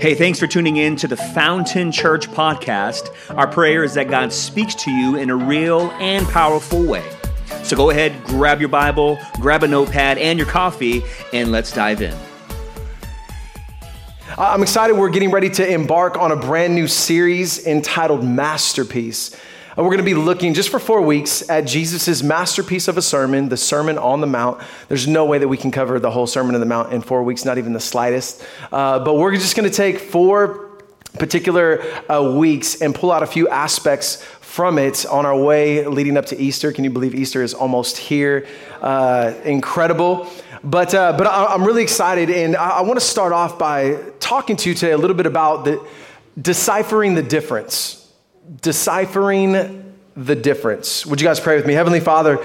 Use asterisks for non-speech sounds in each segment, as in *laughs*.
Hey, thanks for tuning in to the Fountain Church podcast. Our prayer is that God speaks to you in a real and powerful way. So go ahead, grab your Bible, grab a notepad and your coffee, and let's dive in. I'm excited. We're getting ready to embark on a brand new series entitled Masterpiece. We're going to be looking just for four weeks at Jesus' masterpiece of a sermon, the Sermon on the Mount. There's no way that we can cover the whole Sermon on the Mount in four weeks, not even the slightest. Uh, but we're just going to take four particular uh, weeks and pull out a few aspects from it on our way leading up to Easter. Can you believe Easter is almost here? Uh, incredible. But, uh, but I, am really excited, and I, I want to start off by talking to you today a little bit about the, deciphering the difference deciphering the difference. Would you guys pray with me? Heavenly Father,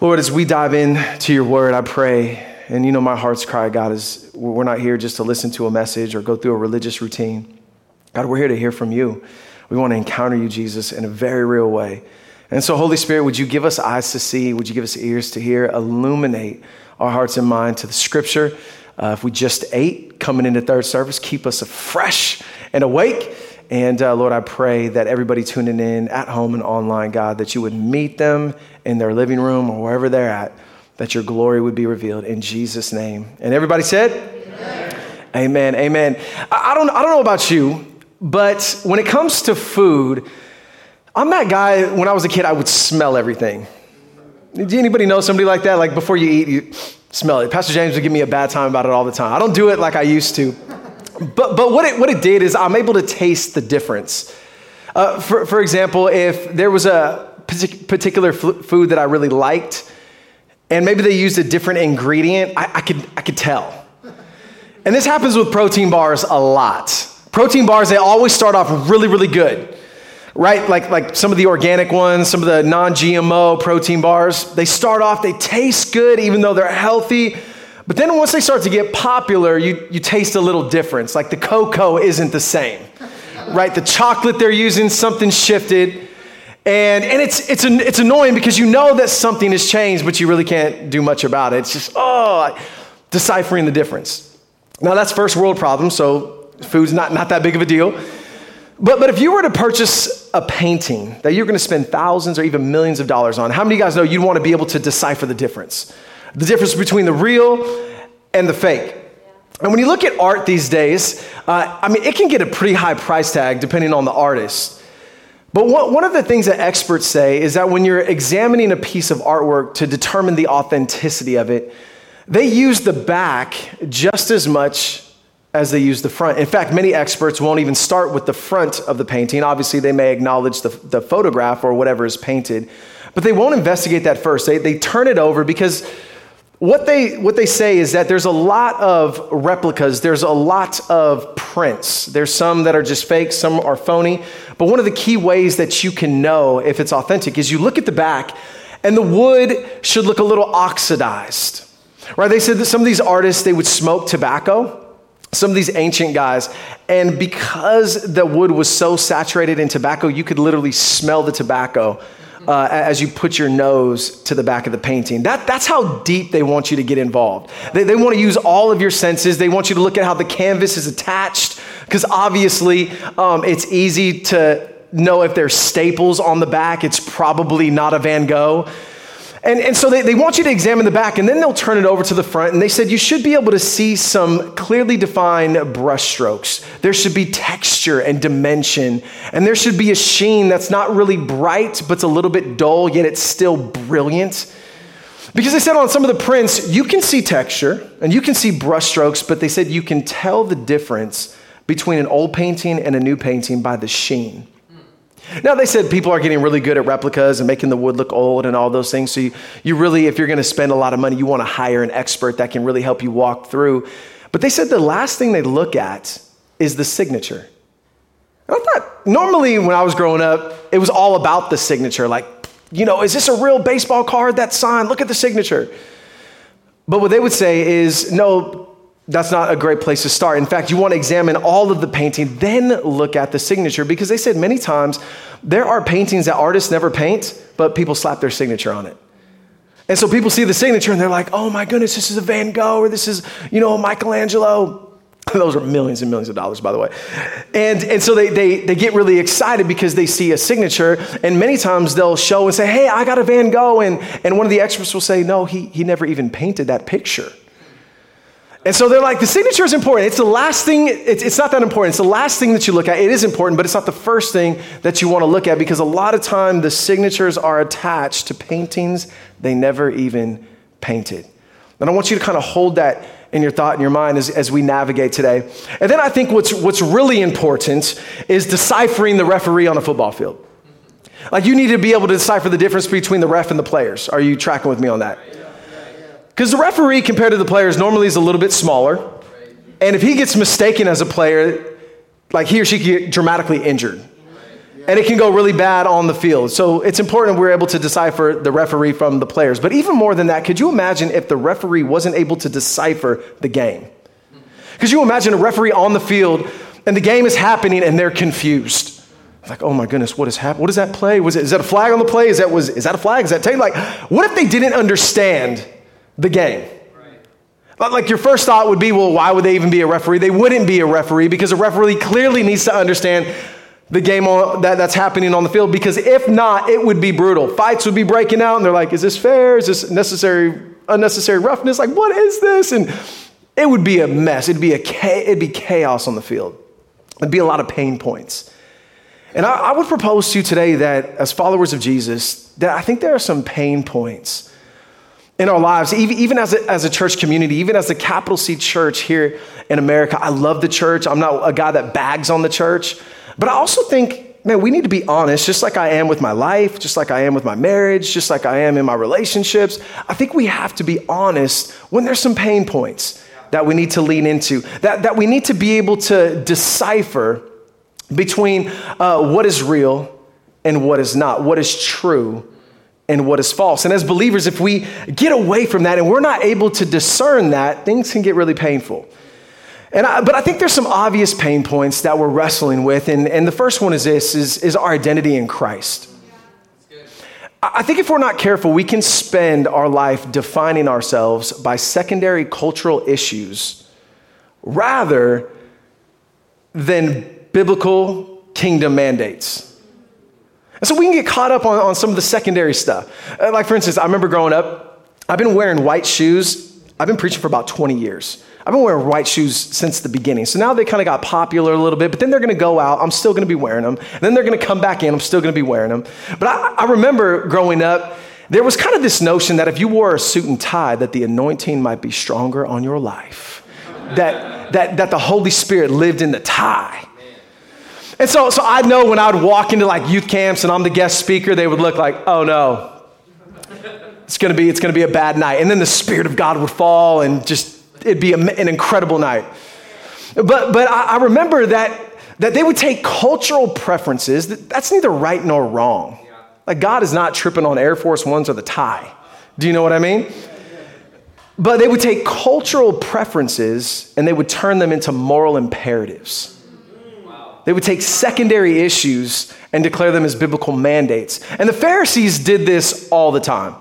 Lord, as we dive into your word, I pray, and you know my heart's cry, God, is we're not here just to listen to a message or go through a religious routine. God, we're here to hear from you. We want to encounter you, Jesus, in a very real way. And so, Holy Spirit, would you give us eyes to see? Would you give us ears to hear? Illuminate our hearts and mind to the scripture. Uh, if we just ate coming into third service, keep us fresh and awake. And uh, Lord, I pray that everybody tuning in at home and online, God, that you would meet them in their living room or wherever they're at, that your glory would be revealed in Jesus' name. And everybody said, Amen. Amen. Amen. I, don't, I don't know about you, but when it comes to food, I'm that guy, when I was a kid, I would smell everything. Do anybody know somebody like that? Like before you eat, you smell it. Pastor James would give me a bad time about it all the time. I don't do it like I used to. But, but what, it, what it did is I'm able to taste the difference. Uh, for, for example, if there was a particular food that I really liked, and maybe they used a different ingredient, I, I, could, I could tell. And this happens with protein bars a lot. Protein bars, they always start off really, really good, right? Like, like some of the organic ones, some of the non GMO protein bars, they start off, they taste good, even though they're healthy but then once they start to get popular, you, you taste a little difference. Like the cocoa isn't the same, right? The chocolate they're using, something shifted. And, and it's, it's, an, it's annoying because you know that something has changed, but you really can't do much about it. It's just, oh, deciphering the difference. Now, that's first world problem, so food's not, not that big of a deal. But, but if you were to purchase a painting that you're going to spend thousands or even millions of dollars on, how many of you guys know you'd want to be able to decipher the difference? The difference between the real and the fake. And when you look at art these days, uh, I mean, it can get a pretty high price tag depending on the artist. But one, of the things that experts say is that when you're examining a piece of artwork to determine the authenticity of it, they use the back just as much as they use the front. In fact, many experts won't even start with the front of the painting. Obviously, they may acknowledge the, the photograph or whatever is painted, but they won't investigate that first. They, they turn it over because what they, what they say is that there's a lot of replicas, there's a lot of prints. There's some that are just fake, some are phony. But one of the key ways that you can know if it's authentic is you look at the back, and the wood should look a little oxidized. Right? They said that some of these artists they would smoke tobacco. Some of these ancient guys, and because the wood was so saturated in tobacco, you could literally smell the tobacco uh, as you put your nose to the back of the painting. That, that's how deep they want you to get involved. They, they want to use all of your senses. They want you to look at how the canvas is attached, because obviously um, it's easy to know if there's staples on the back. It's probably not a Van Gogh. And, and so they, they want you to examine the back and then they'll turn it over to the front. And they said you should be able to see some clearly defined brushstrokes. There should be texture and dimension. And there should be a sheen that's not really bright, but it's a little bit dull, yet it's still brilliant. Because they said on some of the prints, you can see texture and you can see brushstrokes, but they said you can tell the difference between an old painting and a new painting by the sheen. Now, they said people are getting really good at replicas and making the wood look old and all those things. So, you, you really, if you're going to spend a lot of money, you want to hire an expert that can really help you walk through. But they said the last thing they look at is the signature. And I thought, normally when I was growing up, it was all about the signature. Like, you know, is this a real baseball card, that sign? Look at the signature. But what they would say is, no, that's not a great place to start. In fact, you want to examine all of the painting, then look at the signature because they said many times there are paintings that artists never paint, but people slap their signature on it. And so people see the signature and they're like, oh my goodness, this is a Van Gogh or this is, you know, Michelangelo. *laughs* Those are millions and millions of dollars, by the way. And, and so they, they, they get really excited because they see a signature. And many times they'll show and say, Hey, I got a Van Gogh. And, and one of the experts will say, No, he, he never even painted that picture. And so they're like, the signature is important. It's the last thing, it's, it's not that important. It's the last thing that you look at. It is important, but it's not the first thing that you want to look at because a lot of time the signatures are attached to paintings they never even painted. And I want you to kind of hold that in your thought and your mind as, as we navigate today. And then I think what's, what's really important is deciphering the referee on a football field. Like you need to be able to decipher the difference between the ref and the players. Are you tracking with me on that? Because the referee, compared to the players, normally is a little bit smaller. And if he gets mistaken as a player, like he or she can get dramatically injured. And it can go really bad on the field. So it's important we're able to decipher the referee from the players. But even more than that, could you imagine if the referee wasn't able to decipher the game? Could you imagine a referee on the field and the game is happening and they're confused? Like, oh my goodness, what is happened? What does that play? Was it, is that a flag on the play? Is that, was, is that a flag? Is that tape? Like, what if they didn't understand the game. Right. Like your first thought would be, well, why would they even be a referee? They wouldn't be a referee because a referee clearly needs to understand the game that, that's happening on the field because if not, it would be brutal. Fights would be breaking out, and they're like, is this fair? Is this necessary, unnecessary roughness? Like, what is this? And it would be a mess. It'd be, a, it'd be chaos on the field. It'd be a lot of pain points. And I, I would propose to you today that as followers of Jesus, that I think there are some pain points in our lives, even, as, a, as a church community, even as the capital C church here in America. I love the church. I'm not a guy that bags on the church. But I also think, man, we need to be honest, just like I am with my life, just like I am with my marriage, just like I am in my relationships. I think we have to be honest when there's some pain points that we need to lean into, that, that we need to be able to decipher between uh, what is real and what is not, what is true and what is false. And as believers, if we get away from that and we're not able to discern that, things can get really painful. And I, but I think there's some obvious pain points that we're wrestling with. And, and the first one is this is, is our identity in Christ. I think if we're not careful, we can spend our life defining ourselves by secondary cultural issues rather than biblical kingdom mandates. And so we can get caught up on, on some of the secondary stuff. Uh, like, for instance, I remember growing up, I've been wearing white shoes. I've been preaching for about 20 years. I've been wearing white shoes since the beginning. So now they kind of got popular a little bit, but then they're going to go out. I'm still going to be wearing them. And then they're going to come back in. I'm still going to be wearing them. But I, I remember growing up, there was kind of this notion that if you wore a suit and tie, that the anointing might be stronger on your life. That, that, that the Holy Spirit lived in the tie. And so, so I know when I would walk into like youth camps and I'm the guest speaker, they would look like, oh no, it's gonna be, it's gonna be a bad night. And then the Spirit of God would fall and just, it'd be a, an incredible night. But, but I, I remember that, that they would take cultural preferences, that's neither right nor wrong. Like God is not tripping on Air Force Ones or the tie. Do you know what I mean? But they would take cultural preferences and they would turn them into moral imperatives. They would take secondary issues and declare them as biblical mandates. And the Pharisees did this all the time.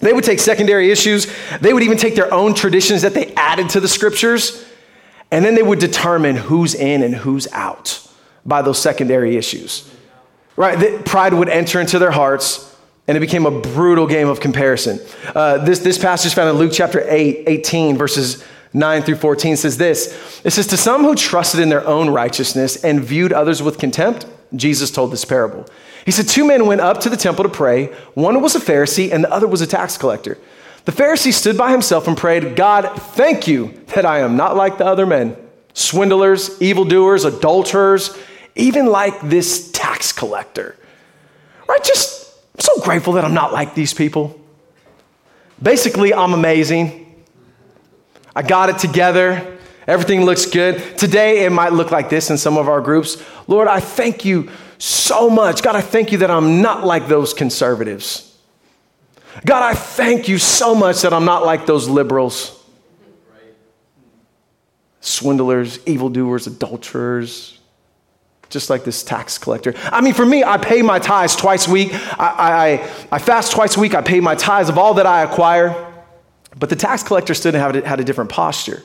They would take secondary issues, they would even take their own traditions that they added to the scriptures, and then they would determine who's in and who's out by those secondary issues. Right? Pride would enter into their hearts, and it became a brutal game of comparison. Uh, this, this passage found in Luke chapter 8, 18, verses 9 through 14 says this It says, To some who trusted in their own righteousness and viewed others with contempt, Jesus told this parable. He said, Two men went up to the temple to pray. One was a Pharisee and the other was a tax collector. The Pharisee stood by himself and prayed, God, thank you that I am not like the other men, swindlers, evildoers, adulterers, even like this tax collector. Right? Just, I'm so grateful that I'm not like these people. Basically, I'm amazing. I got it together. Everything looks good. Today, it might look like this in some of our groups. Lord, I thank you so much. God, I thank you that I'm not like those conservatives. God, I thank you so much that I'm not like those liberals, swindlers, evildoers, adulterers, just like this tax collector. I mean, for me, I pay my tithes twice a week. I, I, I fast twice a week. I pay my tithes of all that I acquire. But the tax collector stood and had a, had a different posture.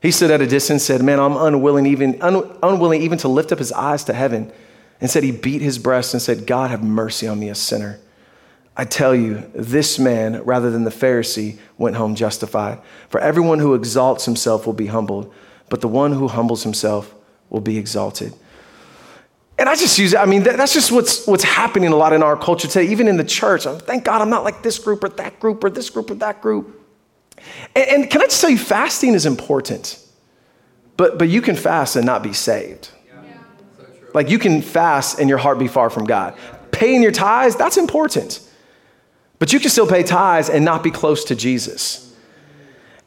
He stood at a distance, said, Man, I'm unwilling even, un, unwilling even to lift up his eyes to heaven. And said, He beat his breast and said, God, have mercy on me, a sinner. I tell you, this man, rather than the Pharisee, went home justified. For everyone who exalts himself will be humbled, but the one who humbles himself will be exalted. And I just use it. I mean, that's just what's, what's happening a lot in our culture today, even in the church. Thank God I'm not like this group or that group or this group or that group. And, and can I just tell you, fasting is important. But, but you can fast and not be saved. Like you can fast and your heart be far from God. Paying your tithes, that's important. But you can still pay tithes and not be close to Jesus.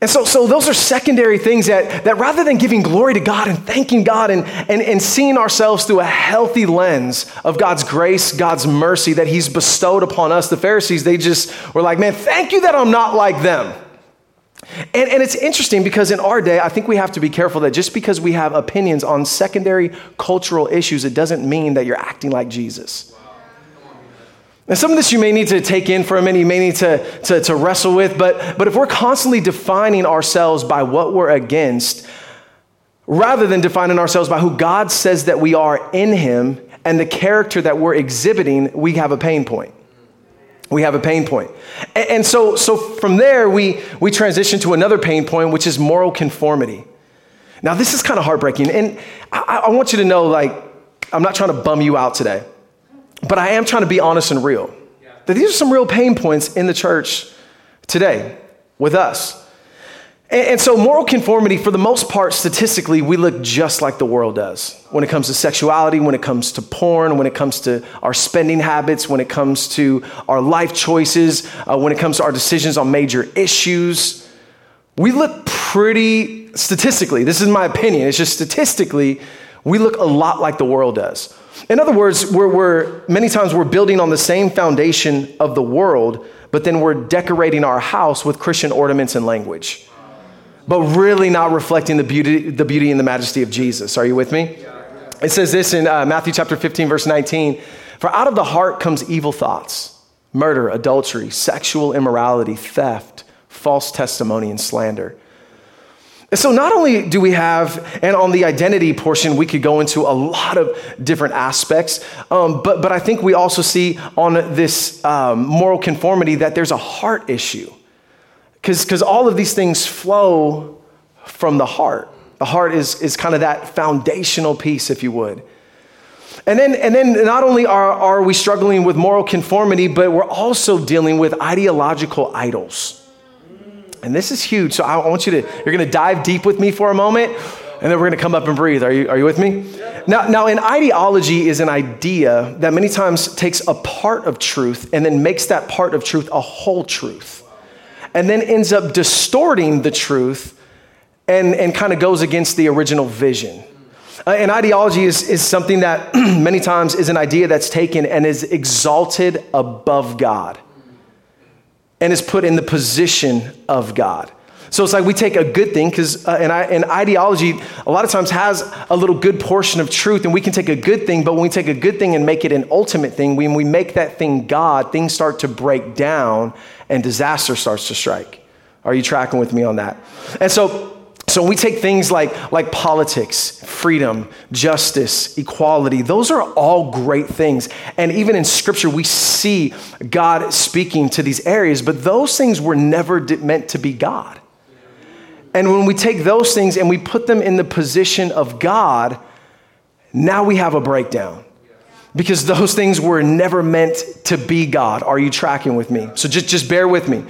And so, so those are secondary things that, that rather than giving glory to God and thanking God and, and, and seeing ourselves through a healthy lens of God's grace, God's mercy that He's bestowed upon us, the Pharisees, they just were like, man, thank you that I'm not like them. And, and it's interesting because in our day, I think we have to be careful that just because we have opinions on secondary cultural issues, it doesn't mean that you're acting like Jesus. And some of this you may need to take in for a minute, you may need to, to, to wrestle with, but, but if we're constantly defining ourselves by what we're against, rather than defining ourselves by who God says that we are in Him and the character that we're exhibiting, we have a pain point. We have a pain point. And, and so, so from there, we, we transition to another pain point, which is moral conformity. Now, this is kind of heartbreaking. And I, I want you to know, like, I'm not trying to bum you out today. But I am trying to be honest and real. That these are some real pain points in the church today with us. And, so, moral conformity, for the most part, statistically, we look just like the world does when it comes to sexuality, when it comes to porn, when it comes to our spending habits, when it comes to our life choices, uh, when it comes to our decisions on major issues. We look pretty, statistically, this is my opinion, it's just statistically, we look a lot like the world does. In other words, we're, we're, many times we're building on the same foundation of the world, but then we're decorating our house with Christian ornaments and language, but really not reflecting the beauty, the beauty and the majesty of Jesus. Are you with me? It says this in uh, Matthew chapter 15, verse 19 For out of the heart comes evil thoughts, murder, adultery, sexual immorality, theft, false testimony, and slander. And so, not only do we have, and on the identity portion, we could go into a lot of different aspects, um, but, but I think we also see on this um, moral conformity that there's a heart issue. Because all of these things flow from the heart. The heart is, is kind of that foundational piece, if you would. And then, and then not only are, are we struggling with moral conformity, but we're also dealing with ideological idols. And this is huge. So I want you to, you're going to dive deep with me for a moment, and then we're going to come up and breathe. Are you, are you with me? Now, now, an ideology is an idea that many times takes a part of truth and then makes that part of truth a whole truth, and then ends up distorting the truth and, and kind of goes against the original vision. Uh, an ideology is, is something that *clears throat* many times is an idea that's taken and is exalted above God and is put in the position of God. So it's like we take a good thing because uh, an, an ideology a lot of times has a little good portion of truth, and we can take a good thing, but when we take a good thing and make it an ultimate thing, when we make that thing God, things start to break down and disaster starts to strike. Are you tracking with me on that? And so so we take things like, like politics, freedom, justice, equality, those are all great things. And even in scripture, we see God speaking to these areas, but those things were never meant to be God. And when we take those things and we put them in the position of God, now we have a breakdown. Because those things were never meant to be God. Are you tracking with me? So just, just bear with me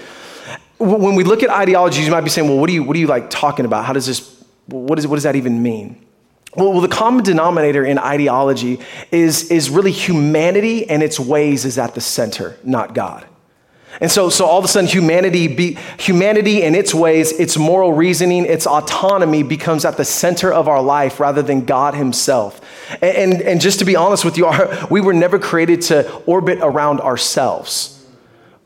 when we look at ideologies, you might be saying, well, what are you, what are you like talking about? How does this, what, is, what does that even mean? Well, well, the common denominator in ideology is, is really humanity and its ways is at the center, not God. And so, so all of a sudden, humanity, be, humanity and its ways, its moral reasoning, its autonomy becomes at the center of our life rather than God Himself. And, and, and just to be honest with you, *laughs* our, we were never created to orbit around ourselves.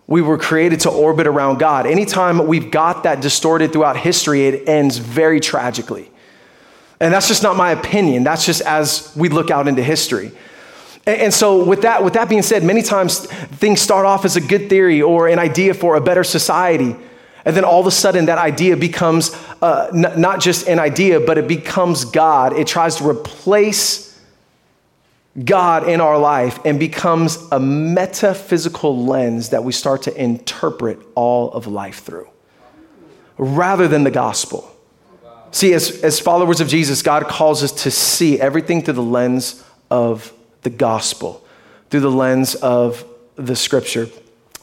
We were created to orbit around God. Anytime we've got that distorted throughout history, it ends very tragically. And that's just not my opinion. That's just as we look out into history. And so, with that, with that being said, many times things start off as a good theory or an idea for a better society. And then all of a sudden, that idea becomes uh, n- not just an idea, but it becomes God. It tries to replace God in our life and becomes a metaphysical lens that we start to interpret all of life through rather than the gospel. See, as, as followers of Jesus, God calls us to see everything through the lens of the gospel, through the lens of the scripture.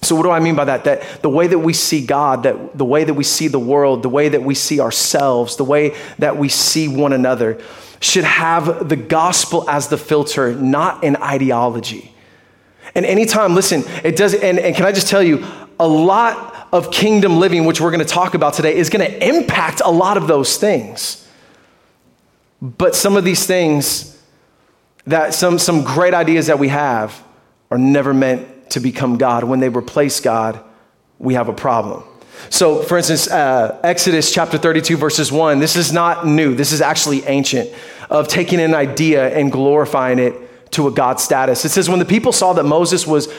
So, what do I mean by that? That the way that we see God, that the way that we see the world, the way that we see ourselves, the way that we see one another should have the gospel as the filter, not an ideology. And anytime, listen, it does, and, and can I just tell you, a lot of kingdom living, which we're gonna talk about today, is gonna impact a lot of those things. But some of these things, that some, some great ideas that we have, are never meant to become God. When they replace God, we have a problem. So, for instance, uh, Exodus chapter 32, verses 1, this is not new. This is actually ancient, of taking an idea and glorifying it to a God status. It says, When the people saw that Moses was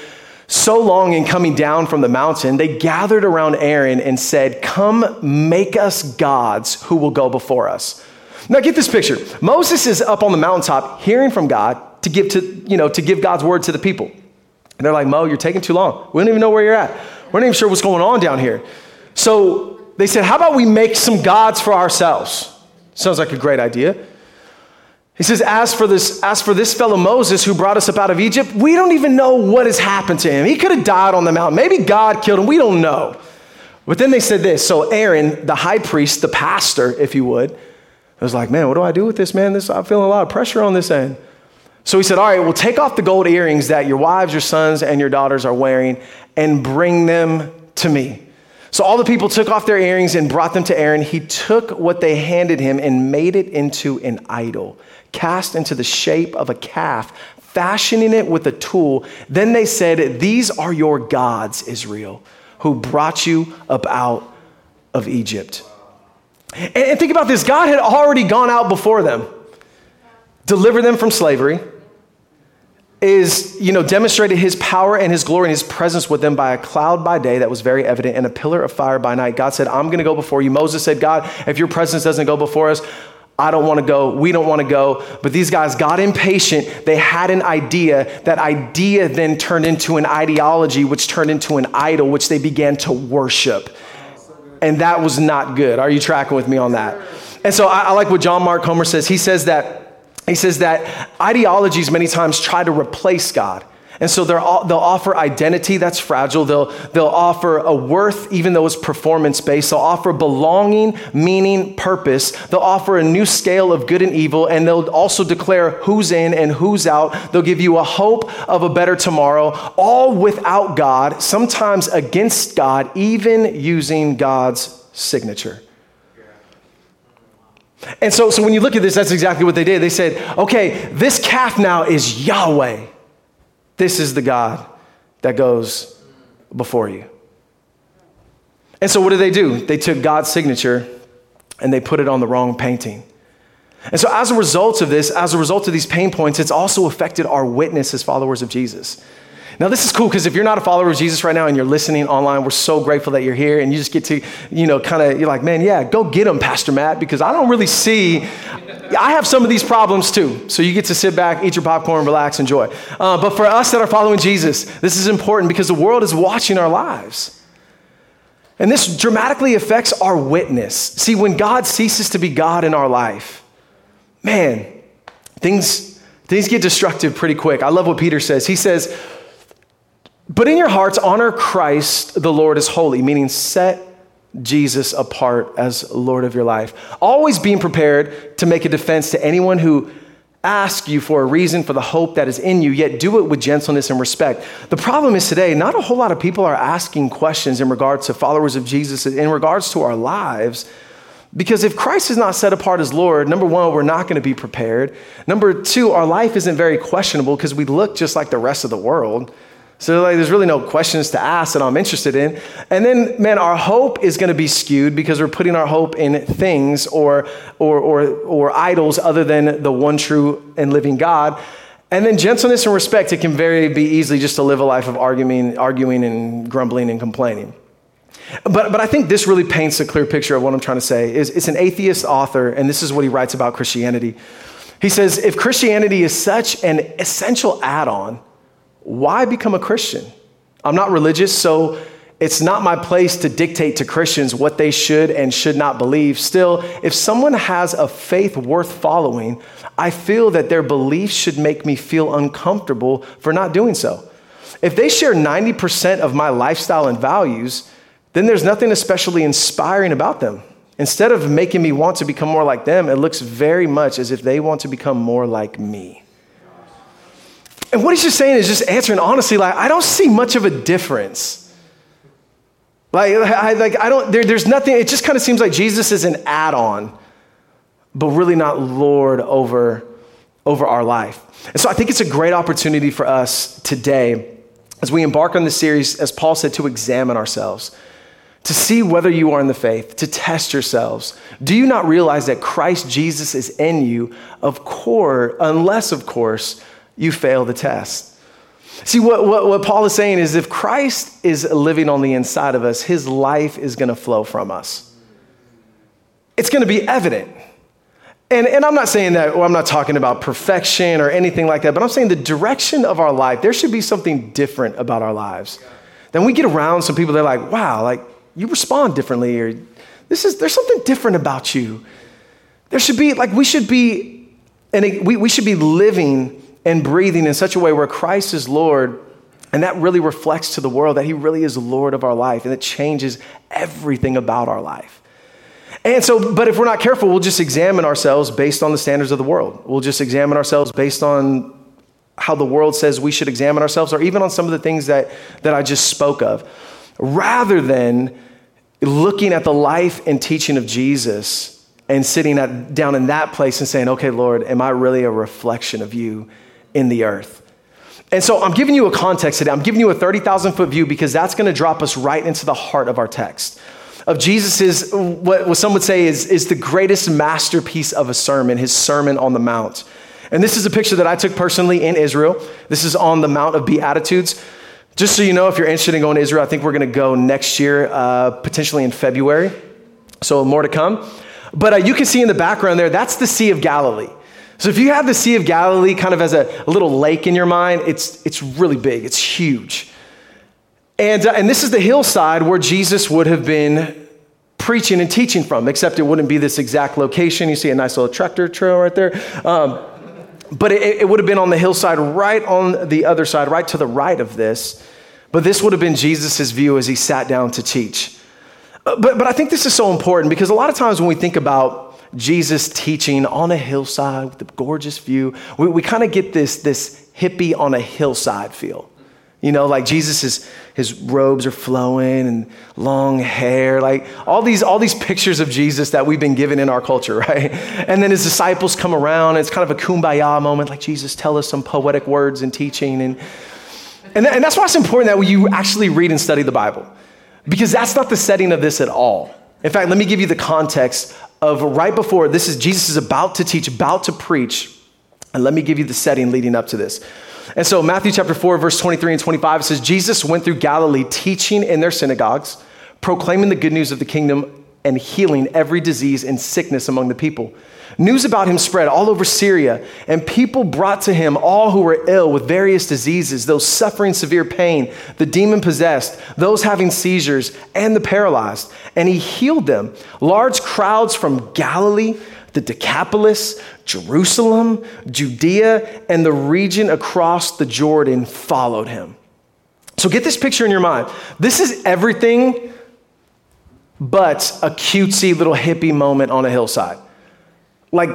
so long in coming down from the mountain, they gathered around Aaron and said, Come make us gods who will go before us. Now get this picture. Moses is up on the mountaintop hearing from God to give to, you know, to give God's word to the people. And they're like, Mo, you're taking too long. We don't even know where you're at. We're not even sure what's going on down here. So they said, How about we make some gods for ourselves? Sounds like a great idea. He says, as for, this, as for this fellow Moses who brought us up out of Egypt, we don't even know what has happened to him. He could have died on the mountain. Maybe God killed him. We don't know. But then they said this. So Aaron, the high priest, the pastor, if you would, was like, man, what do I do with this, man? This, I'm feeling a lot of pressure on this end. So he said, all right, well, take off the gold earrings that your wives, your sons, and your daughters are wearing and bring them to me. So all the people took off their earrings and brought them to Aaron. He took what they handed him and made it into an idol, cast into the shape of a calf, fashioning it with a tool. Then they said, These are your gods, Israel, who brought you up out of Egypt. And think about this God had already gone out before them, delivered them from slavery is, you know, demonstrated his power and his glory and his presence with them by a cloud by day that was very evident and a pillar of fire by night. God said, I'm going to go before you. Moses said, God, if your presence doesn't go before us, I don't want to go. We don't want to go. But these guys got impatient. They had an idea. That idea then turned into an ideology, which turned into an idol, which they began to worship. And that was not good. Are you tracking with me on that? And so I, I like what John Mark Comer says. He says that he says that ideologies many times try to replace God. And so they'll offer identity that's fragile. They'll, they'll offer a worth, even though it's performance based. They'll offer belonging, meaning, purpose. They'll offer a new scale of good and evil. And they'll also declare who's in and who's out. They'll give you a hope of a better tomorrow, all without God, sometimes against God, even using God's signature. And so, so when you look at this, that's exactly what they did. They said, okay, this calf now is Yahweh. This is the God that goes before you. And so what did they do? They took God's signature and they put it on the wrong painting. And so, as a result of this, as a result of these pain points, it's also affected our witness as followers of Jesus. Now, this is cool because if you're not a follower of Jesus right now and you're listening online, we're so grateful that you're here and you just get to, you know, kind of, you're like, man, yeah, go get them, Pastor Matt, because I don't really see, I have some of these problems too. So you get to sit back, eat your popcorn, relax, enjoy. Uh, but for us that are following Jesus, this is important because the world is watching our lives. And this dramatically affects our witness. See, when God ceases to be God in our life, man, things, things get destructive pretty quick. I love what Peter says. He says, but in your hearts, honor Christ the Lord as holy, meaning set Jesus apart as Lord of your life. Always being prepared to make a defense to anyone who asks you for a reason for the hope that is in you, yet do it with gentleness and respect. The problem is today, not a whole lot of people are asking questions in regards to followers of Jesus, in regards to our lives. Because if Christ is not set apart as Lord, number one, we're not going to be prepared. Number two, our life isn't very questionable because we look just like the rest of the world. So like, there's really no questions to ask that I'm interested in. And then, man, our hope is going to be skewed because we're putting our hope in things or, or, or, or idols other than the one true and living God. And then gentleness and respect, it can very be easily just to live a life of arguing, arguing and grumbling and complaining. But, but I think this really paints a clear picture of what I'm trying to say. Is it's an atheist author, and this is what he writes about Christianity. He says, if Christianity is such an essential add-on, why become a Christian? I'm not religious, so it's not my place to dictate to Christians what they should and should not believe. Still, if someone has a faith worth following, I feel that their beliefs should make me feel uncomfortable for not doing so. If they share 90% of my lifestyle and values, then there's nothing especially inspiring about them. Instead of making me want to become more like them, it looks very much as if they want to become more like me. And what he's just saying is just answering honestly, like, I don't see much of a difference. Like, I, like, I don't, there, there's nothing, it just kind of seems like Jesus is an add on, but really not Lord over, over our life. And so I think it's a great opportunity for us today as we embark on this series, as Paul said, to examine ourselves to see whether you are in the faith, to test yourselves. Do you not realize that Christ Jesus is in you? Of course, unless, of course, you fail the test. See, what, what, what Paul is saying is if Christ is living on the inside of us, his life is going to flow from us. It's going to be evident. And, and I'm not saying that, or I'm not talking about perfection or anything like that, but I'm saying the direction of our life, there should be something different about our lives. Then we get around some people, they're like, wow, like, you respond differently or this is there's something different about you there should be like we should be and we, we should be living and breathing in such a way where christ is lord and that really reflects to the world that he really is lord of our life and it changes everything about our life. And so but if we're not careful we'll just examine ourselves based on the standards of the world. We'll just examine ourselves based on how the world says we should examine ourselves or even on some of the things that that i just spoke of. Rather than looking at the life and teaching of Jesus and sitting at, down in that place and saying, okay, Lord, am I really a reflection of you in the earth? And so I'm giving you a context today. I'm giving you a 30,000 foot view because that's going to drop us right into the heart of our text. Of Jesus's, what, some would say is, is the greatest masterpiece of a sermon, his Sermon on the Mount. And this is a picture that I took personally in Israel. This is on the Mount of Beatitudes. Just so you know, if you're interested in going to Israel, I think we're going to go next year, uh, potentially in February. So more to come. But uh, you can see in the background there, that's the Sea of Galilee. So if you have the Sea of Galilee kind of as a, a little lake in your mind, it's, it's really big, it's huge. And, uh, and this is the hillside where Jesus would have been preaching and teaching from, except it wouldn't be this exact location. You see a nice little tractor trail right there. Um, but it, it would have been on the hillside right on the other side, right to the right of this. But this would have been Jesus' view as he sat down to teach. Uh, but, but I think this is so important because a lot of times when we think about Jesus teaching on a hillside with a gorgeous view, we, we kind of get this, this hippie on a hillside feel. You know, like Jesus, is, his robes are flowing and long hair, like all these, all these pictures of Jesus that we've been given in our culture, *laughs* right? And then his disciples come around, it's kind of a kumbaya moment, like Jesus, tell us some poetic words and teaching. And, and, and that's why it's important that you actually read and study the Bible, because that's not the setting of this at all. In fact, let me give you the context of right before this is Jesus is about to teach, about to preach, and let me give you the setting leading up to this. And so, Matthew chapter 4, verse 23 and 25 says, Jesus went through Galilee teaching in their synagogues, proclaiming the good news of the kingdom, and healing every disease and sickness among the people. News about him spread all over Syria, and people brought to him all who were ill with various diseases, those suffering severe pain, the demon possessed, those having seizures, and the paralyzed. And he healed them. Large crowds from Galilee, the Decapolis, Jerusalem, Judea, and the region across the Jordan followed him. So get this picture in your mind. This is everything but a cutesy little hippie moment on a hillside. Like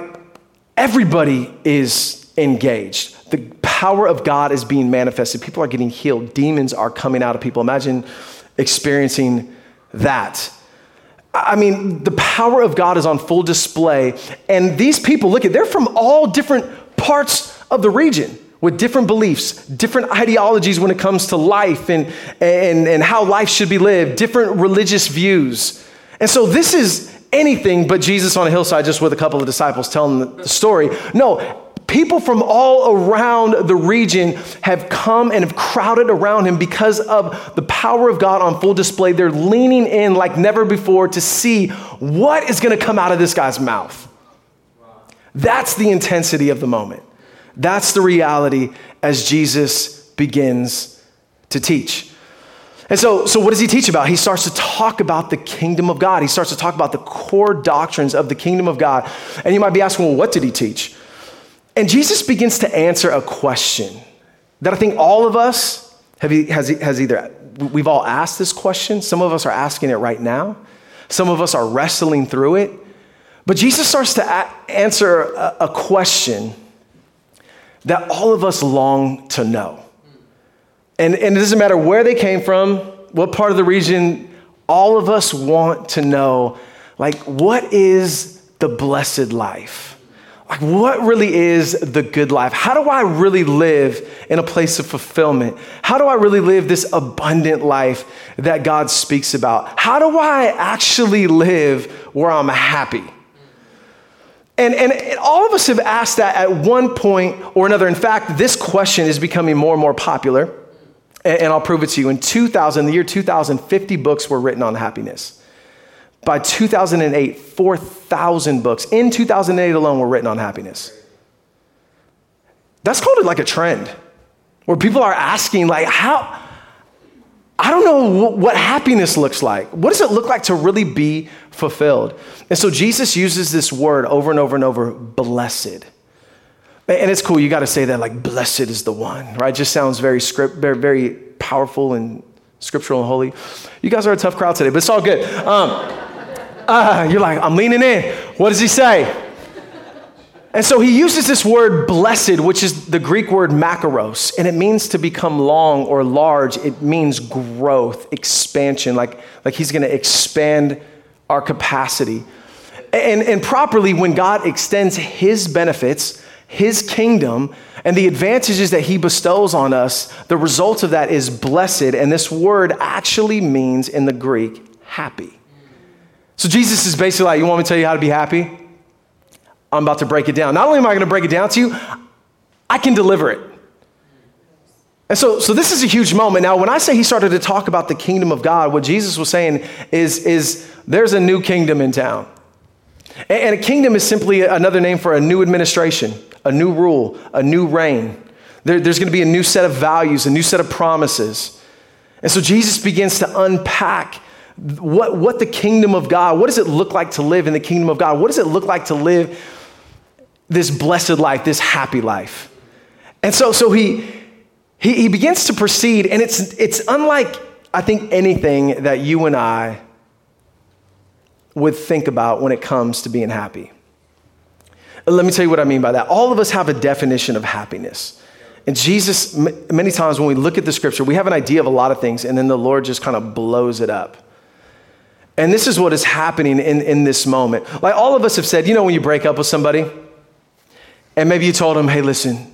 everybody is engaged. The power of God is being manifested. People are getting healed. Demons are coming out of people. Imagine experiencing that. I mean, the power of God is on full display. And these people, look at, they're from all different parts of the region with different beliefs, different ideologies when it comes to life and, and, and how life should be lived, different religious views. And so this is anything but Jesus on a hillside just with a couple of disciples telling the story. No, People from all around the region have come and have crowded around him because of the power of God on full display. They're leaning in like never before to see what is going to come out of this guy's mouth. That's the intensity of the moment. That's the reality as Jesus begins to teach. And so, so what does he teach about? He starts to talk about the kingdom of God. He starts to talk about the core doctrines of the kingdom of God. And you might be asking, well, what did he teach? And Jesus begins to answer a question that I think all of us have, has, has either, we've all asked this question. Some of us are asking it right now. Some of us are wrestling through it. But Jesus starts to a- answer a, a question that all of us long to know. And, and it doesn't matter where they came from, what part of the region, all of us want to know like, what is the blessed life? Like, what really is the good life? How do I really live in a place of fulfillment? How do I really live this abundant life that God speaks about? How do I actually live where I'm happy? And, and, and, all of us have asked that at one point or another. In fact, this question is becoming more and more popular. And, I'll prove it to you. In 2000, the year 2000, 50 books were written on happiness. By 2008, 4,000 books in 2008 alone were written on happiness. That's called like a trend where people are asking, like, how, I don't know what happiness looks like. What does it look like to really be fulfilled? And so Jesus uses this word over and over and over blessed. And it's cool, you got to say that like blessed is the one, right? Just sounds very script, very, very powerful and scriptural and holy. You guys are a tough crowd today, but it's all good. Um, *laughs* uh, you're like, I'm leaning in. What does he say? And so he uses this word blessed, which is the Greek word makarios, and it means to become long or large. It means growth, expansion, like, like he's going to expand our capacity. And, and properly, when God extends his benefits, his kingdom, and the advantages that he bestows on us, the result of that is blessed. And this word actually means in the Greek, happy. So Jesus is basically like, You want me to tell you how to be happy? I'm about to break it down. Not only am I going to break it down to you, I can deliver it. And so, so this is a huge moment. Now, when I say he started to talk about the kingdom of God, what Jesus was saying is, is there's a new kingdom in town. And, and a kingdom is simply another name for a new administration, a new rule, a new reign. There, there's going to be a new set of values, a new set of promises. And so Jesus begins to unpack what, what the kingdom of God, what does it look like to live in the kingdom of God? What does it look like to live this blessed life, this happy life. And so, so he, he, he begins to proceed, and it's, it's unlike, I think, anything that you and I would think about when it comes to being happy. Uh, let me tell you what I mean by that. All of us have a definition of happiness. And Jesus, many times when we look at the scripture, we have an idea of a lot of things, and then the Lord just kind of blows it up. And this is what is happening in, in this moment. Like all of us have said, you know, when you break up with somebody, and maybe you told him, hey, listen,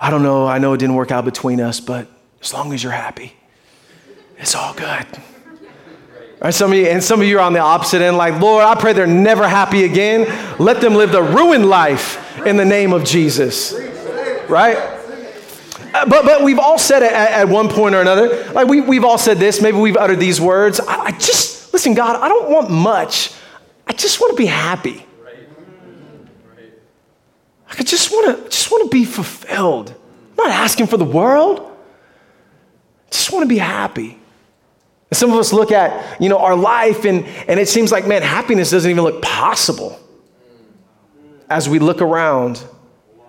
I don't know, I know it didn't work out between us, but as long as you're happy, it's all good. Right, some of you, and some of you are on the opposite end, like, Lord, I pray they're never happy again. Let them live the ruined life in the name of Jesus. Right? Uh, but, but we've all said it at, at one point or another. Like we, we've all said this, maybe we've uttered these words. I, I just, listen, God, I don't want much. I just want to be happy. I just want to just want to be fulfilled. I'm not asking for the world. I just want to be happy. Some of us look at, you know, our life and, and it seems like, man, happiness doesn't even look possible as we look around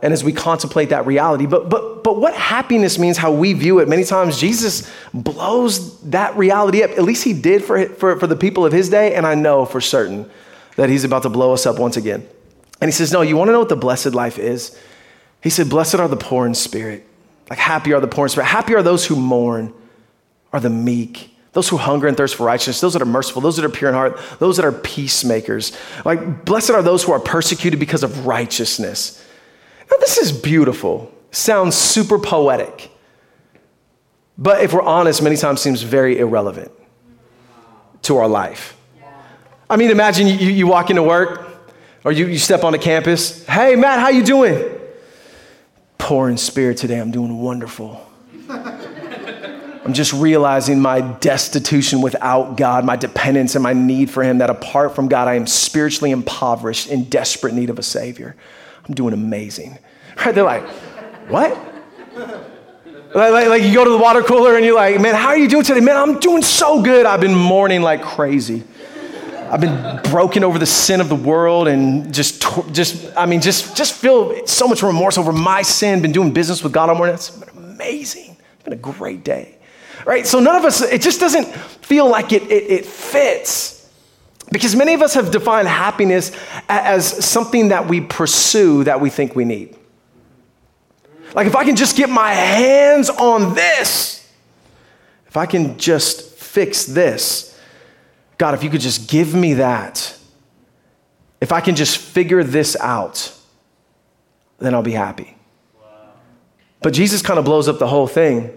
and as we contemplate that reality. But, but, but what happiness means, how we view it, many times Jesus blows that reality up. At least he did for, for, for the people of his day. And I know for certain that he's about to blow us up once again. And he says, No, you want to know what the blessed life is? He said, Blessed are the poor in spirit. Like, happy are the poor in spirit. Happy are those who mourn, are the meek, those who hunger and thirst for righteousness, those that are merciful, those that are pure in heart, those that are peacemakers. Like, blessed are those who are persecuted because of righteousness. Now, this is beautiful. Sounds super poetic. But if we're honest, many times seems very irrelevant to our life. I mean, imagine you, you walk into work Or you, you step onto campus, hey, Matt, how you doing? Poor in spirit today, I'm doing wonderful. I'm just realizing my destitution without God, my dependence and my need for Him, that apart from God, I am spiritually impoverished, in desperate need of a Savior. I'm doing amazing. *laughs* Right? They're like, what? *laughs* Like, like, like, you go to the water cooler and you're like, man, how are you doing today? Man, I'm doing so good. I've been mourning like crazy. I've been broken over the sin of the world and just, just, I mean, just, just feel so much remorse over my sin. Been doing business with God all morning. It's been amazing. It's been a great day right? So none of us, it just doesn't feel like it, it, it fits. Because many of us have defined happiness as something that we pursue that we think we need. Like, if I can just get my hands on this, if I can just fix this, God, if you could just give me that, if I can just figure this out, then I'll be happy. But Jesus kind of blows up the whole thing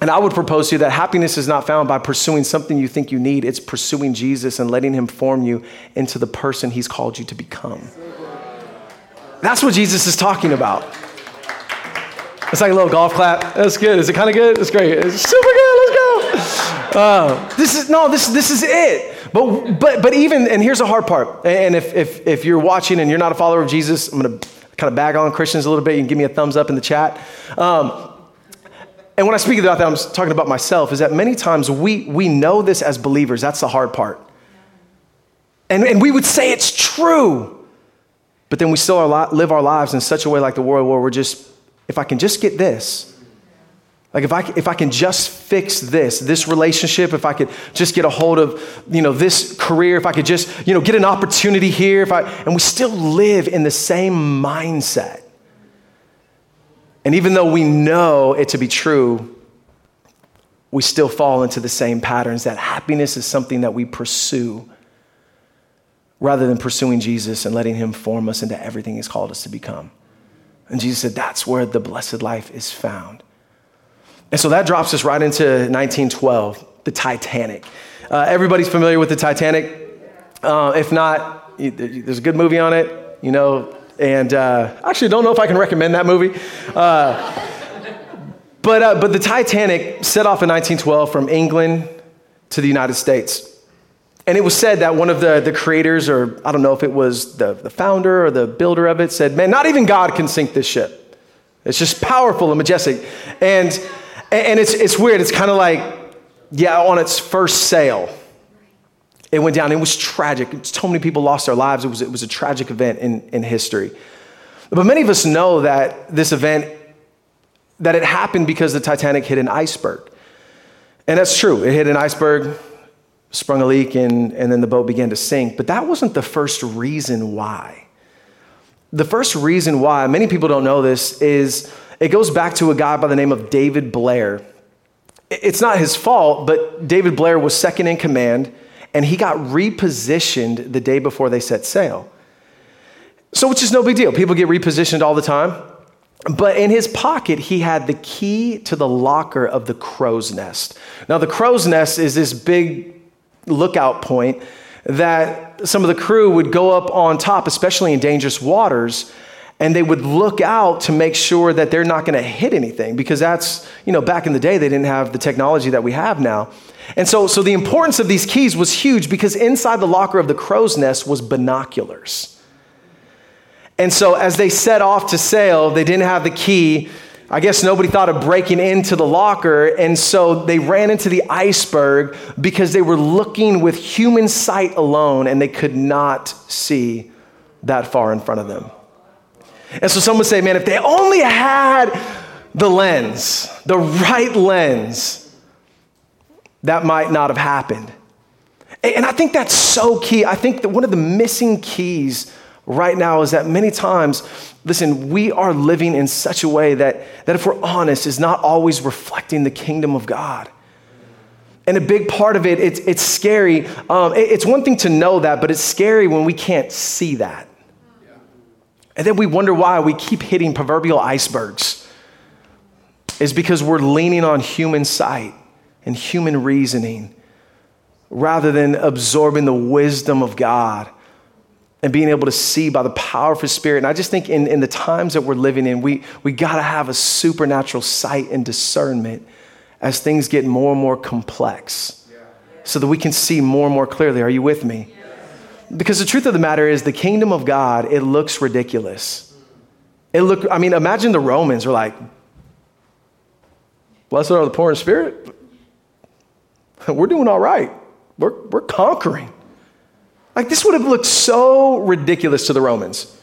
and I would propose to you that happiness is not found by pursuing something you think you need, it's pursuing Jesus and letting Him form you into the person He's called you to become. That's what Jesus is talking about. It's like a little golf clap. That's good. Is it kind of good? It's great. It's super good. Let's go. Uh, this is no. This this is it. But but but even and here's the hard part. And if if if you're watching and you're not a follower of Jesus, I'm gonna kind of bag on Christians a little bit. You can give me a thumbs up in the chat. Um, and when I speak about that, I'm talking about myself, is that many times we, we know this as believers. That's the hard part. And, and we would say it's true, but then we still are, live our lives in such a way like the world where we're just, if I can just get this, like if I, if I can just fix this, this relationship, if I could just get a hold of, you know, this career, if I could just, you know, get an opportunity here, if I, and we still live in the same mindset. And even though we know it to be true, we still fall into the same patterns that happiness is something that we pursue rather than pursuing Jesus and letting Him form us into everything He's called us to become. And Jesus said, that's where the blessed life is found. And so that drops us right into 1912, the Titanic. Uh, everybody's familiar with the Titanic. Uh, if not, there's a good movie on it. You know, and uh, actually don't know if I can recommend that movie. Uh, but, uh, but the Titanic set off in 1912 from England to the United States. And it was said that one of the, the creators, or I don't know if it was the, the founder or the builder of it, said, Man, not even God can sink this ship. It's just powerful and majestic. And, and it's, it's weird. It's kind of like, yeah, on its first sail, it went down. It was tragic. So many people lost their lives. It was, it was a tragic event in, in history. But many of us know that this event, that it happened because the Titanic hit an iceberg. And that's true. It hit an iceberg, sprung a leak, and, and then the boat began to sink. But that wasn't the first reason why. The first reason why, many people don't know this, is it goes back to a guy by the name of David Blair. It's not his fault, but David Blair was second in command and he got repositioned the day before they set sail. So, which is no big deal. People get repositioned all the time. But in his pocket, he had the key to the locker of the crow's nest. Now, the crow's nest is this big lookout point that some of the crew would go up on top, especially in dangerous waters, and they would look out to make sure that they're not going to hit anything because that's, you know, back in the day, they didn't have the technology that we have now. And so, so the importance of these keys was huge because inside the locker of the crow's nest was binoculars. And so as they set off to sail, they didn't have the key. I guess nobody thought of breaking into the locker. And so they ran into the iceberg because they were looking with human sight alone and they could not see that far in front of them. And so some would say, man, if they only had the lens, the right lens, that might not have happened. And I think that's so key. I think that one of the missing keys right now is that many times, listen, we are living in such a way that, that if we're honest, is not always reflecting the kingdom of God. And a big part of it, it's, it's scary. Um, it, it's one thing to know that, but it's scary when we can't see that. And then we wonder why we keep hitting proverbial icebergs. Is because we're leaning on human sight and human reasoning rather than absorbing the wisdom of God and being able to see by the power of his spirit. And I just think in, in the times that we're living in, we, we got to have a supernatural sight and discernment as things get more and more complex so that we can see more and more clearly. Are you with me? Because the truth of the matter is, the kingdom of God, it looks ridiculous. It look, I mean, imagine the Romans are like, Blessed are the poor in spirit. *laughs* We're doing all right. We're, we're conquering. Like, this would have looked so ridiculous to the Romans.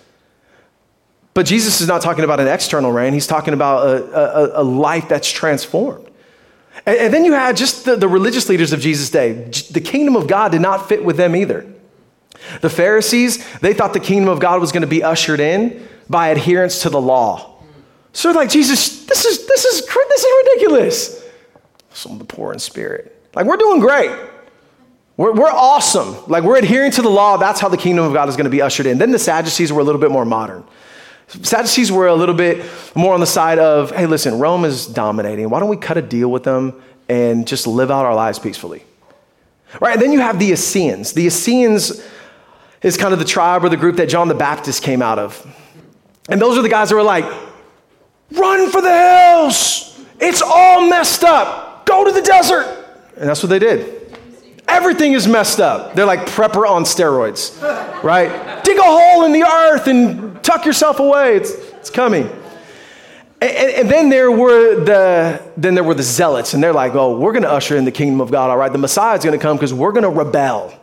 But Jesus is not talking about an external reign, he's talking about a, a, a life that's transformed. And, and, then you had just the, the religious leaders of Jesus' day. The kingdom of God did not fit with them either. The Pharisees, they thought the kingdom of God was going to be ushered in by adherence to the law. So like, Jesus, this is, this is, this is ridiculous. Some of the poor in spirit. Like, we're doing great. We're, we're awesome. Like, we're adhering to the law. That's how the kingdom of God is going to be ushered in. Then the Sadducees were a little bit more modern. Sadducees were a little bit more on the side of, hey, listen, Rome is dominating. Why don't we cut a deal with them and just live out our lives peacefully? Right? And then you have the Essenes. The Essenes is kind of the tribe or the group that John the Baptist came out of. And those are the guys that were like, run for the hills. It's all messed up. Go to the desert. And that's what they did. Everything is messed up. They're like prepper on steroids, right? Dig a hole in the earth and tuck yourself away. It's, it's coming. And, and, then there were the then there were the zealots, and they're like, "Oh, we're going to usher in the kingdom of God. All right, the Messiah is going to come because we're going to rebel,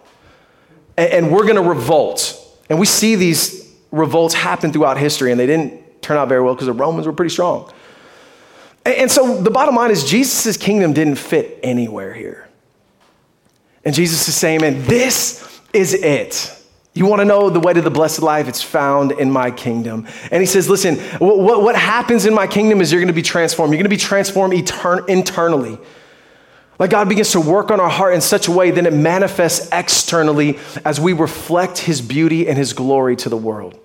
and, and we're going to revolt." And we see these revolts happen throughout history, and they didn't turn out very well because the Romans were pretty strong. And, so the bottom line is, Jesus' kingdom didn't fit anywhere here. And Jesus is saying, man, this is it. You want to know the way to the blessed life? It's found in my kingdom. And he says, listen, what, what happens in my kingdom is you're going to be transformed. You're going to be transformed etern- internally. Like God begins to work on our heart in such a way, that it manifests externally as we reflect his beauty and his glory to the world.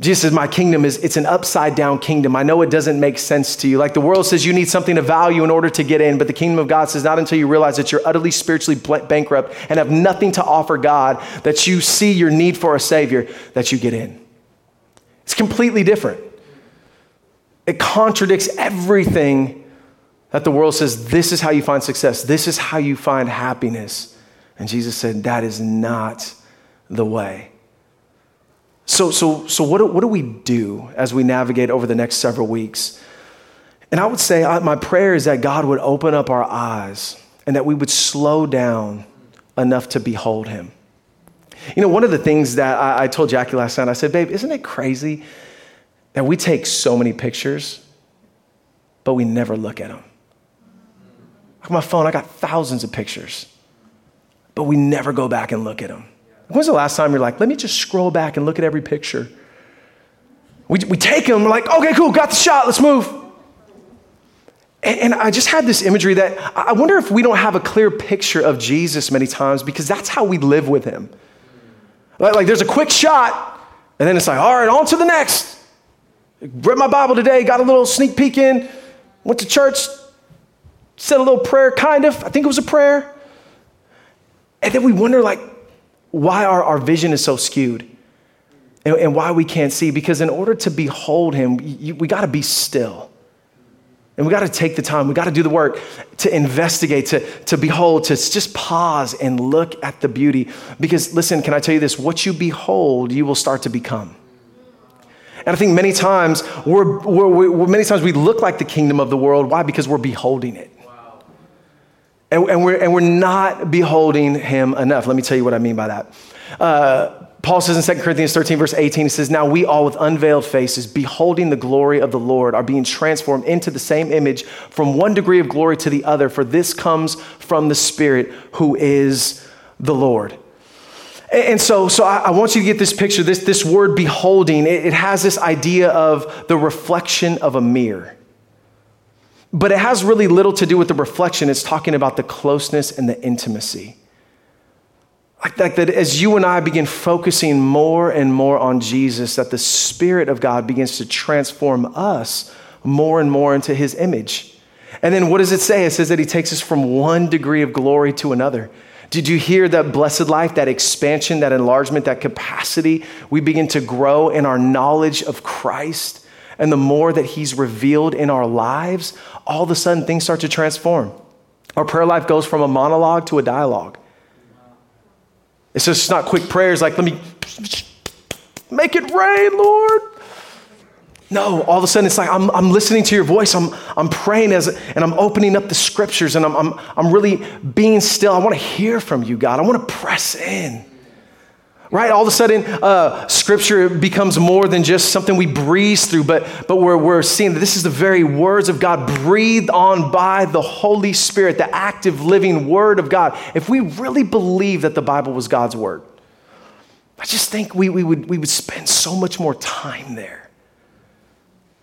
Jesus says, My kingdom is, it's an upside down kingdom. I know it doesn't make sense to you. Like the world says you need something of value in order to get in, but the kingdom of God says not until you realize that you're utterly spiritually bankrupt and have nothing to offer God, that you see your need for a Savior, that you get in. It's completely different. It contradicts everything that the world says this is how you find success, this is how you find happiness. And Jesus said, That is not the way. So, so, so what, do, what do we do as we navigate over the next several weeks? And I would say I, my prayer is that God would open up our eyes and that we would slow down enough to behold Him. You know, one of the things that I, I told Jackie last night, I said, babe, isn't it crazy that we take so many pictures, but we never look at them? Like my phone, I got thousands of pictures, but we never go back and look at them. When's the last time you're like, let me just scroll back and look at every picture? We, we take them, we're like, okay, cool, got the shot, let's move. And, and I just had this imagery that I wonder if we don't have a clear picture of Jesus many times because that's how we live with him. Like, like there's a quick shot, and then it's like, all right, on to the next. Read my Bible today, got a little sneak peek in, went to church, said a little prayer, kind of. I think it was a prayer. And then we wonder, like, why our, our vision is so skewed and, and why we can't see. Because in order to behold him, you, we got to be still. And we got to take the time, we got to do the work to investigate, to, to behold, to just pause and look at the beauty. Because listen, can I tell you this? What you behold, you will start to become. And I think many times we're, we're, we're, many times we look like the kingdom of the world. Why? Because we're beholding it. And, and, we're, and we're not beholding him enough. Let me tell you what I mean by that. Uh, Paul says in 2 Corinthians 13, verse 18, he says, Now we all with unveiled faces, beholding the glory of the Lord, are being transformed into the same image from one degree of glory to the other, for this comes from the Spirit who is the Lord. And so, so I want you to get this picture. This, this word beholding, it, it has this idea of the reflection of a mirror. But it has really little to do with the reflection. It's talking about the closeness and the intimacy. Like, like that, as you and I begin focusing more and more on Jesus, that the Spirit of God begins to transform us more and more into His image. And then what does it say? It says that He takes us from one degree of glory to another. Did you hear that blessed life, that expansion, that enlargement, that capacity? We begin to grow in our knowledge of Christ. And the more that He's revealed in our lives, all of a sudden things start to transform. Our prayer life goes from a monologue to a dialogue. It's just not quick prayers like, let me make it rain, Lord. No, all of a sudden it's like I'm, I'm listening to your voice. I'm, I'm praying as, and I'm opening up the scriptures and I'm, I'm, I'm really being still. I want to hear from you, God. I want to press in. Right? All of a sudden, uh, scripture becomes more than just something we breeze through, but, but we're, we're seeing that this is the very words of God breathed on by the Holy Spirit, the active, living word of God. If we really believe that the Bible was God's word, I just think we, we, would, we would spend so much more time there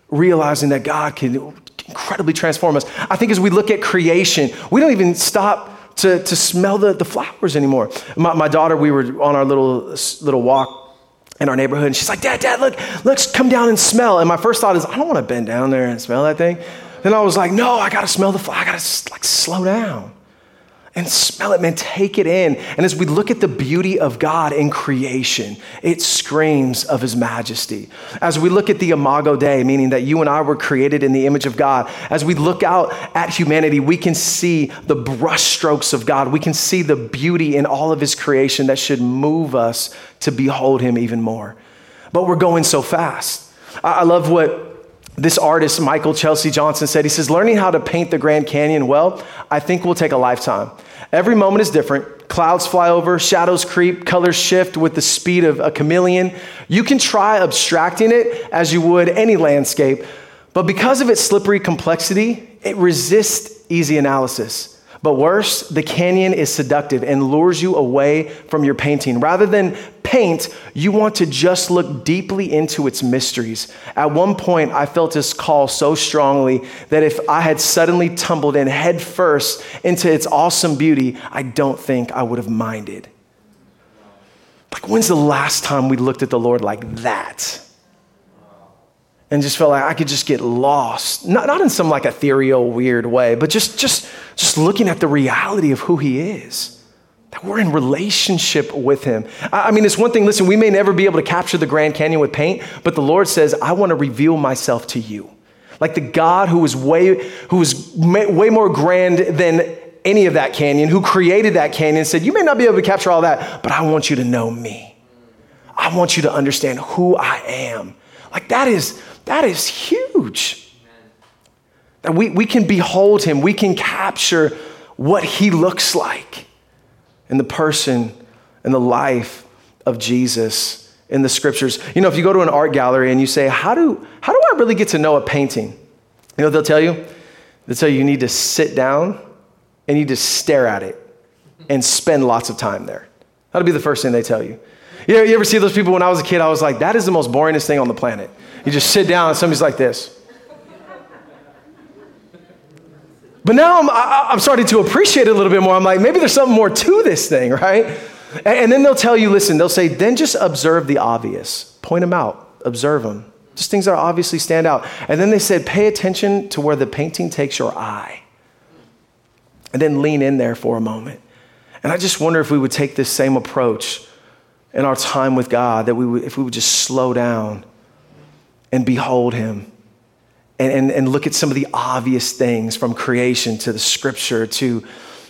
realizing that God can incredibly transform us. I think as we look at creation, we don't even stop to, to smell the, the flowers anymore. My, my daughter, we were on our little, little walk in our neighborhood, and she's like, Dad, Dad, look, let's come down and smell. And my first thought is, I don't want to bend down there and smell that thing. Then I was like, no, I got to smell the flower. I got to like slow down and smell it, man. Take it in. And as we look at the beauty of God in creation, it screams of his majesty. As we look at the Imago Dei, meaning that you and I were created in the image of God, as we look out at humanity, we can see the brushstrokes of God. We can see the beauty in all of his creation that should move us to behold him even more. But we're going so fast. I love what this artist, Michael Chesley Johnson, said, he says, learning how to paint the Grand Canyon well, I think will take a lifetime. Every moment is different. Clouds fly over, shadows creep, colors shift with the speed of a chameleon. You can try abstracting it as you would any landscape, but because of its slippery complexity, it resists easy analysis. But worse, the canyon is seductive and lures you away from your painting. Rather than paint, you want to just look deeply into its mysteries. At one point, I felt this call so strongly that if I had suddenly tumbled in headfirst into its awesome beauty, I don't think I would have minded. Like, when's the last time we looked at the Lord like that? And just felt like I could just get lost. Not, not in some like ethereal, weird way, but just, just, just looking at the reality of who he is. That we're in relationship with him. I, I mean, it's one thing, listen, we may never be able to capture the Grand Canyon with paint, but the Lord says, I want to reveal myself to you. Like the God who is way, who is way more grand than any of that canyon, who created that canyon, said, You may not be able to capture all that, but I want you to know me. I want you to understand who I am. Like that is that is huge. That we, we can behold him, we can capture what he looks like in the person and the life of Jesus in the scriptures. You know, if you go to an art gallery and you say, How do, how do I really get to know a painting? You know they'll tell you? They'll tell you you need to sit down and you just stare at it and spend lots of time there. That'll be the first thing they tell you. You, you ever see those people when I was a kid? I was like, that is the most boringest thing on the planet. You just sit down and somebody's like this. But now I'm, I, am starting to appreciate it a little bit more. I'm like, maybe there's something more to this thing, right? And, and then they'll tell you, listen, they'll say, then just observe the obvious. Point them out, observe them. Just things that obviously stand out. And then they said, pay attention to where the painting takes your eye. And then lean in there for a moment. And I just wonder if we would take this same approach in our time with God, that we would, if we would just slow down and behold Him and, and, and look at some of the obvious things from creation to the scripture to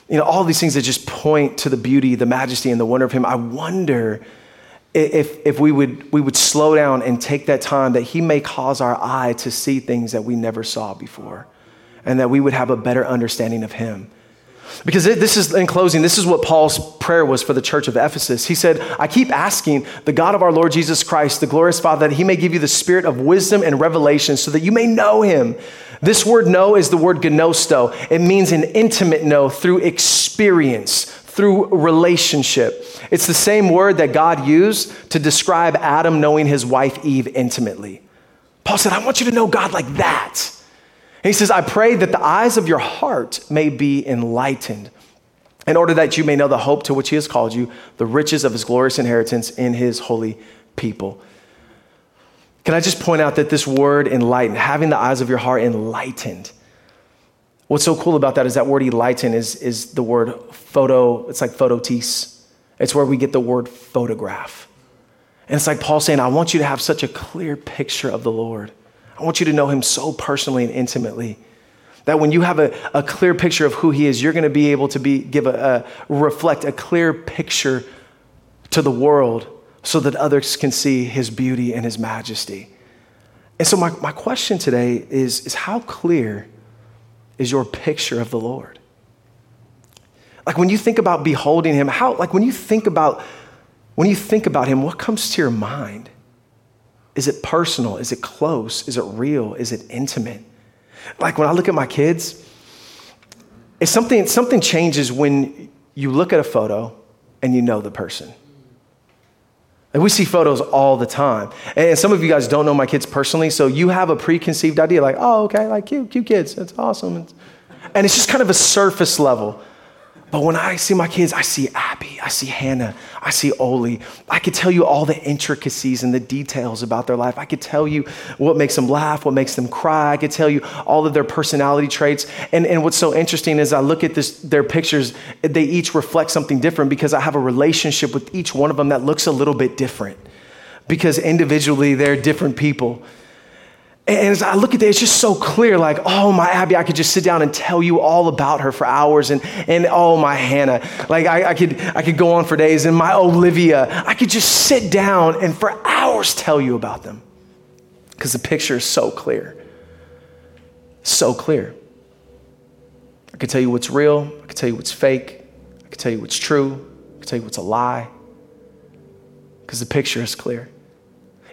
you know, all these things that just point to the beauty, the majesty, and the wonder of Him. I wonder if, if we, would, we would slow down and take that time that He may cause our eye to see things that we never saw before, and that we would have a better understanding of Him. Because this is, in closing, this is what Paul's prayer was for the church of Ephesus. He said, I keep asking the God of our Lord Jesus Christ, the glorious Father, that he may give you the spirit of wisdom and revelation so that you may know him. This word know is the word gnosto. It means an intimate know through experience, through relationship. It's the same word that God used to describe Adam knowing his wife Eve intimately. Paul said, I want you to know God like that. He says, I pray that the eyes of your heart may be enlightened, in order that you may know the hope to which he has called you, the riches of his glorious inheritance in his holy people. Can I just point out that this word enlightened, having the eyes of your heart enlightened, What's so cool about that is that word enlighten is, is the word photo, it's like phototis. It's where we get the word photograph. And it's like Paul saying, I want you to have such a clear picture of the Lord. I want you to know him so personally and intimately that when you have a, a clear picture of who he is, you're going to be able to be, give a, a, reflect a clear picture to the world so that others can see his beauty and his majesty. And so my, my question today is, is how clear is your picture of the Lord? Like when you think about beholding him, how like when you think about when you think about him, what comes to your mind? Is it personal? Is it close? Is it real? Is it intimate? Like when I look at my kids, it's something something changes when you look at a photo and you know the person. And we see photos all the time. And some of you guys don't know my kids personally, so you have a preconceived idea like, oh, okay, like cute, cute kids. That's awesome. And it's just kind of a surface level. But when I see my kids, I see Abby, I see Hannah, I see Oli. I could tell you all the intricacies and the details about their life. I could tell you what makes them laugh, what makes them cry. I could tell you all of their personality traits. And, and what's so interesting is I look at this, their pictures, they each reflect something different because I have a relationship with each one of them that looks a little bit different. Because individually, they're different people. And as I look at it, it's just so clear like, oh, my Abby, I could just sit down and tell you all about her for hours. And, and oh, my Hannah, like I, I, could, I could go on for days. And my Olivia, I could just sit down and for hours tell you about them because the picture is so clear. So clear. I could tell you what's real, I could tell you what's fake, I could tell you what's true, I could tell you what's a lie because the picture is clear.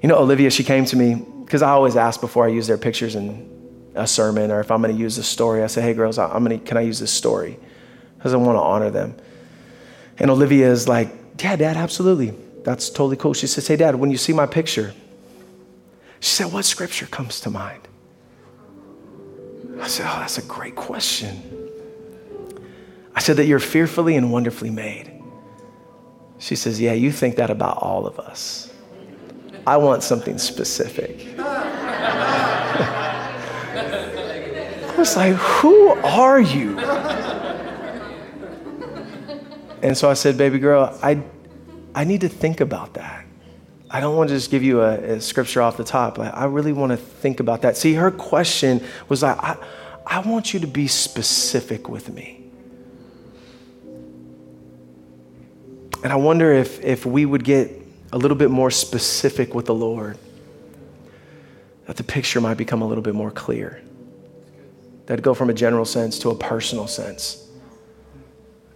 You know, Olivia, she came to me because I always ask before I use their pictures in a sermon or if I'm going to use a story, I say, hey, girls, I'm gonna, can I use this story? Because I want to honor them. And Olivia is like, yeah, dad, absolutely. That's totally cool. She says, hey, dad, when you see my picture, she said, what scripture comes to mind? I said, oh, that's a great question. I said that you're fearfully and wonderfully made. She says, yeah, you think that about all of us. I want something specific. I was like, Who are you? And so I said, Baby girl, I, I need to think about that. I don't want to just give you a, a scripture off the top. I, I really want to think about that. See, her question was like, I, I want you to be specific with me. And I wonder if, if we would get a little bit more specific with the Lord, that the picture might become a little bit more clear. That go from a general sense to a personal sense.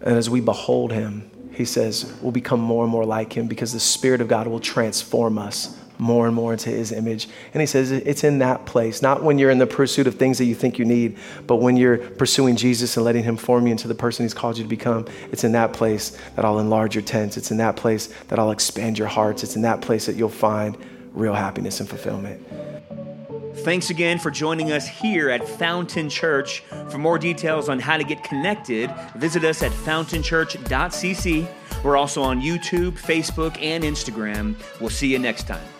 And as we behold him, he says, we'll become more and more like him because the Spirit of God will transform us more and more into his image. And he says it's in that place, not when you're in the pursuit of things that you think you need, but when you're pursuing Jesus and letting him form you into the person he's called you to become. It's in that place that I'll enlarge your tents. It's in that place that I'll expand your hearts. It's in that place that you'll find real happiness and fulfillment. Thanks again for joining us here at Fountain Church. For more details on how to get connected, visit us at fountainchurch.cc. We're also on YouTube, Facebook, and Instagram. We'll see you next time.